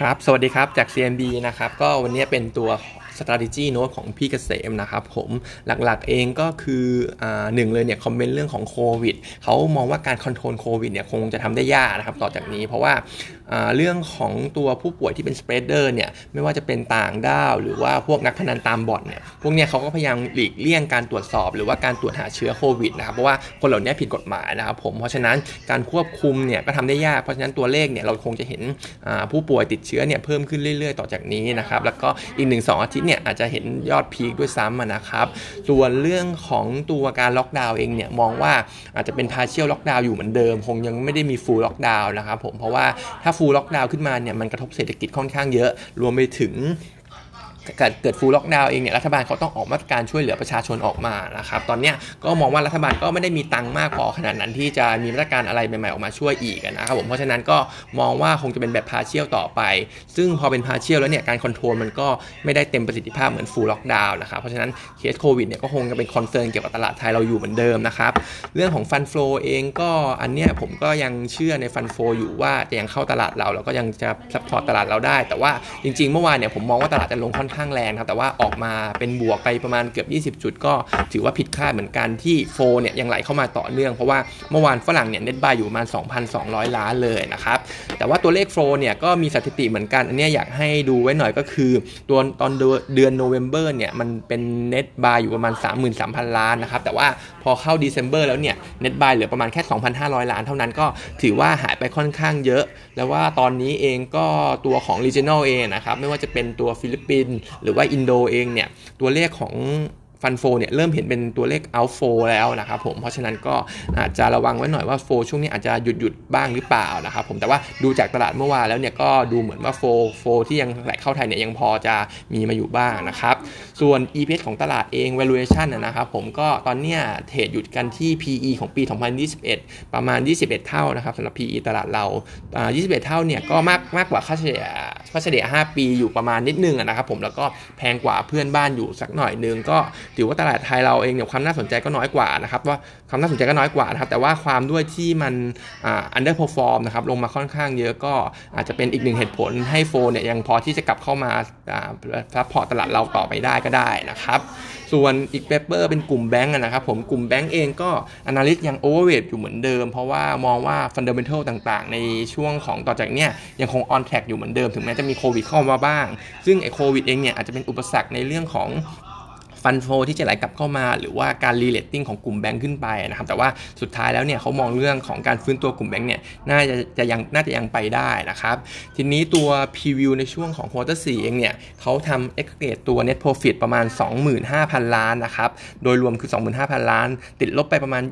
ครับ สวัสดีครับ จาก CMB นะครับ ก็วันนี้เป็นตัว strategy note ของพี่เกษมนะครับผมหลักๆเองก็คืออหนึ่งเลยเนี่ย comment เรื่องของโควิดเขามองว่าการ control โควิดเนี่ยคงจะทำได้ยากนะครับต่อจากนี้เพราะว่าเรื่องของตัวผู้ป่วยที่เป็น spreader เนี่ยไม่ว่าจะเป็นต่างด้าว หรือว่าพวกนักพนันตามบ่อนเนี่ยพวกเนี้ยเขาก็พยายามหลีกเลี่ยงการตรวจสอบ หรือว่าการตรวจหาเชื้อโควิดนะครับเพราะว่าคนเหล่านี้ผิดกฎหมายนะครับผมเพราะฉะนั้นการควบคุมเนี่ยก็ทำได้ยากเพราะฉะนั้นตัวเลขเนี่ยเราคงจะเห็นผู้ป่วยติดเชื้อเนี่ยเพิ่มขึ้นเรื่อย ๆ ต่อจากนี้นะครับแล้วก็อีกหนึ่งสองอาทิตย์เนี่ยอาจจะเห็นยอด peak ด้วยซ้ำนะครับ ส่วนเรื่องของตัวการล็อกดาวน์เองเนี่ยมองว่าอาจจะเป็น partial lockdown อยู่เหมือนเดิม คงยังไม่ได้มี full lockdown นะครับผมเพราะว่าถ้า full lockdown ขึ้นมาเนี่ยมันกระทบเศรษฐกิจค่อนข้างเยอะ รวมไปถึง เกิดเกิด full lockdown เองเนี่ยรัฐบาลเขาต้องออกมาตรการช่วยเหลือประชาชนออกมานะครับตอนนี้ก็มองว่ารัฐบาลก็ไม่ได้มีตังค์มากพอขนาดนั้นที่จะมีมาตรการอะไรใหม่ๆออกมาช่วยอีกนะครับผมเพราะฉะนั้นก็มองว่าคงจะเป็นแบบ partial ต่อไป ซึ่งพอเป็น partial แล้วเนี่ยการ control มันก็ไม่ได้เต็มประสิทธิภาพเหมือน full lockdown นะครับเพราะฉะนั้นเคสโควิดเนี่ยก็คงจะเป็น concern เกี่ยวกับตลาดไทยเราอยู่เหมือนเดิมนะครับเรื่องของ fund flow เองก็อันเนี้ยผมก็ยังเชื่อใน fund flow อยู่ว่าจะยังเข้าตลาดเราแล้วก็ยังจะ support ตลาดเราได้ แต่ว่าจริง ๆ เมื่อวานเนี่ยผมมองว่าตลาดจะลงค่อนข้างแรงครับแต่ว่าออกมาเป็นบวกไปประมาณเกือบ 20 จุด ก็ถือว่าผิดคาดเหมือนกันที่โฟเนี่ยยังไหลเข้ามาต่อเนื่อง เพราะว่าเมื่อวานฝรั่งเนี่ยเน็ตบายอยู่ประมาณ 2,200 ล้านเลยนะครับแต่ว่าตัวเลขโฟเนี่ยก็มีสถิติเหมือนกัน อันนี้อยากให้ดูไว้หน่อยก็คือตัวตอนเดือนโนเวม ber เนี่ยมันเป็นเน็ตบายอยู่ประมาณ 33,000 ล้านนะครับแต่ว่าพอเข้า December แล้วเนี่ยเน็ตบายเหลือประมาณแค่ 2,500 ล้านเท่านั้นก็ถือว่าหายไปค่อนข้างเยอะ แล้วว่าตอนนี้เองก็ตัวของ regional เองนะครับไม่ว่าจะเป็นตัวฟิลิปปินส์หรือว่าอินโดเองเนี่ยตัวเลขของ fund flow เนี่ยเริ่มเห็นเป็นตัวเลขเอาโฟแล้วนะครับผมเพราะฉะนั้นก็อาจจะระวังไว้หน่อยว่า flow ช่วงนี้อาจจะหยุดหยุดบ้างหรือเปล่านะครับผมแต่ว่าดูจากตลาดเมื่อวานแล้วเนี่ยก็ดูเหมือนว่าโฟโฟที่ยังไหลเข้าไทยเนี่ยยังพอจะมีมาอยู่บ้างนะครับส่วน EPS ของตลาดเอง valuation นะครับผมก็ตอนเนี้ย trade อยู่กันที่ PE ของปี 2021 ประมาณ 21 เท่านะครับสำหรับ PE ตลาดเรา 21 เท่าเนี่ยก็มากมากกว่าค่าเฉลี่ยค่าเฉลี่ย 5 ปีอยู่ประมาณนิดนึงนะครับผมแล้วก็แพงกว่าเพื่อนบ้านอยู่สักหน่อยนึงก็ ถือว่าตลาดไทยเราเองเนี่ยความน่าสนใจก็น้อยกว่านะครับว่าความน่าสนใจก็น้อยกว่านะครับแต่ว่าความด้วยที่มัน underperform นะครับลงมาค่อนข้างเยอะก็อาจจะเป็นอีกหนึ่งเหตุผลให้ flow เนี่ยยังพอที่จะกลับเข้ามา support ตลาดเราต่อไปได้ก็ได้นะครับส่วนอีก paper เป็นกลุ่มแบงก์นะครับผมกลุ่มแบงก์เองก็analyst ยัง overweight อยู่เหมือนเดิม เพราะว่ามองว่า fundamental ต่างๆ ในช่วงของต่อจากเนี้ยยังคง on track อยู่เหมือนเดิม ถึงแม้จะมีโควิดเข้ามาบ้าง ซึ่งไอโควิดเองเนี่ยอาจจะเป็นอุปสรรคในเรื่องของ fund flow ที่จะไหลกลับเข้ามา หรือว่าการ re-rating ของกลุ่มแบงค์ขึ้นไปนะครับแต่ว่าสุดท้ายแล้วเนี่ยเขามองเรื่องของการฟื้นตัวกลุ่มแบงค์เนี่ยน่าจะจะยังน่าจะยังไปได้นะครับทีนี้ตัว preview ในช่วงของ quarter 4เองเนี่ยเขาทำ aggregate ตัว Net Profit ประมาณ 25,000 ล้านนะครับโดยรวมคือ 25,000 ล้าน ติดลบไปประมาณ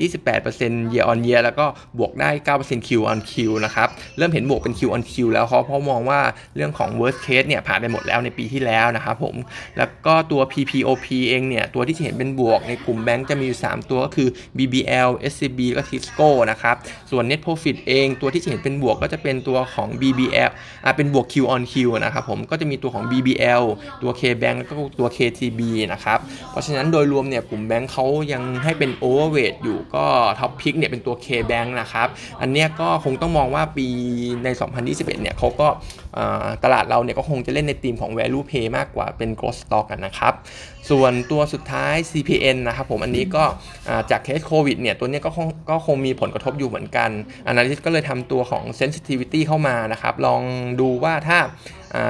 28% year on year แล้วก็บวกได้ 9% Q on Q นะครับเริ่มเห็นบวกเป็น Q on Q แล้วเขาเพราะมองว่าเรื่องของ worst case เนี่ยผ่านไปหมดแล้วในปีที่แล้วนะครับผมแล้วก็ตัว PPOP เองเนี่ย ตัวที่เห็นเป็นบวกในกลุ่มแบงก์จะมีอยู่ 3 ตัวก็คือ BBL SCB แล้วก็ Tisco นะครับ ส่วน Net Profit เองตัวที่เห็นเป็นบวกก็จะเป็นตัวของ BBL อ่าเป็นบวก Q on Q นะครับผมก็จะมีตัวของ BBL ตัว KBank แล้วก็ตัว KTB นะครับ เพราะฉะนั้นโดยรวมเนี่ยกลุ่มแบงก์เขายังให้เป็น overweight อยู่ก็ top pick เนี่ยเป็นตัว KBank นะครับ อันเนี้ยก็คงต้องมองว่าปีใน 2021 เนี่ยเขาก็ตลาดเราเนี่ยก็คงจะเล่นในธีมของ value play มากกว่าเป็น growth stock นะครับ ส่วนตัวสุดท้าย CPN นะครับผมอันนี้ก็จากเคสโควิดเนี่ยตัวนี้ก็คงก็คงมีผลกระทบอยู่เหมือนกัน Analyst ก็เลยทำตัวของ sensitivity เข้ามานะครับ ลองดูว่าถ้า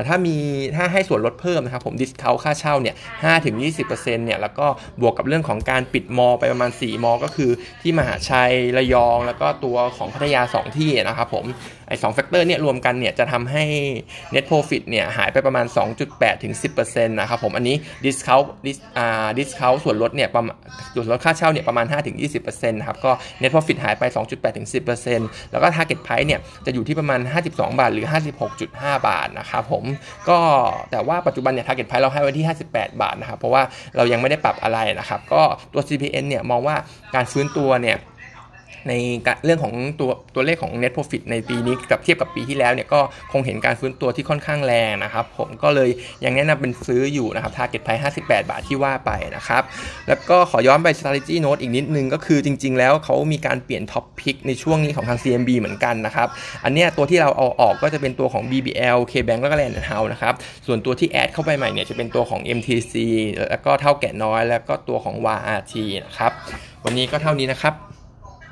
ถ้ามีถ้าให้ส่วนลดเพิ่มนะครับผม discount ค่าเช่าเนี่ย5ถึง20%เนี่ยแล้วก็บวกกับเรื่องของการปิด mall ไปประมาณ4 mall ก็คือที่มหาชัยระยอง แล้วก็ตัวของพัทยา2ที่นะครับผมไอ้สอง factor เนี่ยรวมกันเนี่ยจะทำให้ net profit เนี่ยหายไปประมาณ 2.8ถึง10%นะครับผมอันนี้ discount อ่า discount ส่วนลดเนี่ยประมาณส่วนลดค่าเช่าเนี่ยประมาณ5ถึง20%นะครับก็ net profit หายไป 2.8ถึง10%แล้วก็ target price เนี่ยจะอยู่ที่ประมาณ 52 บาท หรือ 56.5 บาทนะครับผมก็แต่ว่าปัจจุบันเนี่ย target price เราให้ไว้ที่ 58 บาทนะครับ เพราะว่าเรายังไม่ได้ปรับอะไรนะครับ ก็ตัว CPN เนี่ยมองว่าการฟื้นตัวเนี่ย ในเรื่องของตัวตัวเลขของ net profit ในปีนี้กับเทียบกับปีที่แล้วเนี่ยก็คงเห็นการฟื้นตัวที่ค่อนข้างแรงนะครับ ผมก็เลยยังแนะนำเป็นซื้ออยู่นะครับ target price 58 บาทที่ว่าไปนะครับ แล้วก็ขอย้อนไป strategy note อีกนิดนึงก็คือจริง ๆ แล้วเขามีการเปลี่ยน top pick ในช่วงนี้ของทาง CMB เหมือนกันนะครับ อันเนี้ยตัวที่เราเอาออกก็จะเป็นตัวของ BBL KBank แล้วก็ Land House นะครับ ส่วนตัวที่แอดเข้าไปใหม่เนี่ยจะเป็นตัวของ MTC แล้วก็เท่าแก่น้อย แล้วก็ตัวของ YRT นะครับ วันนี้ก็เท่านี้นะครับ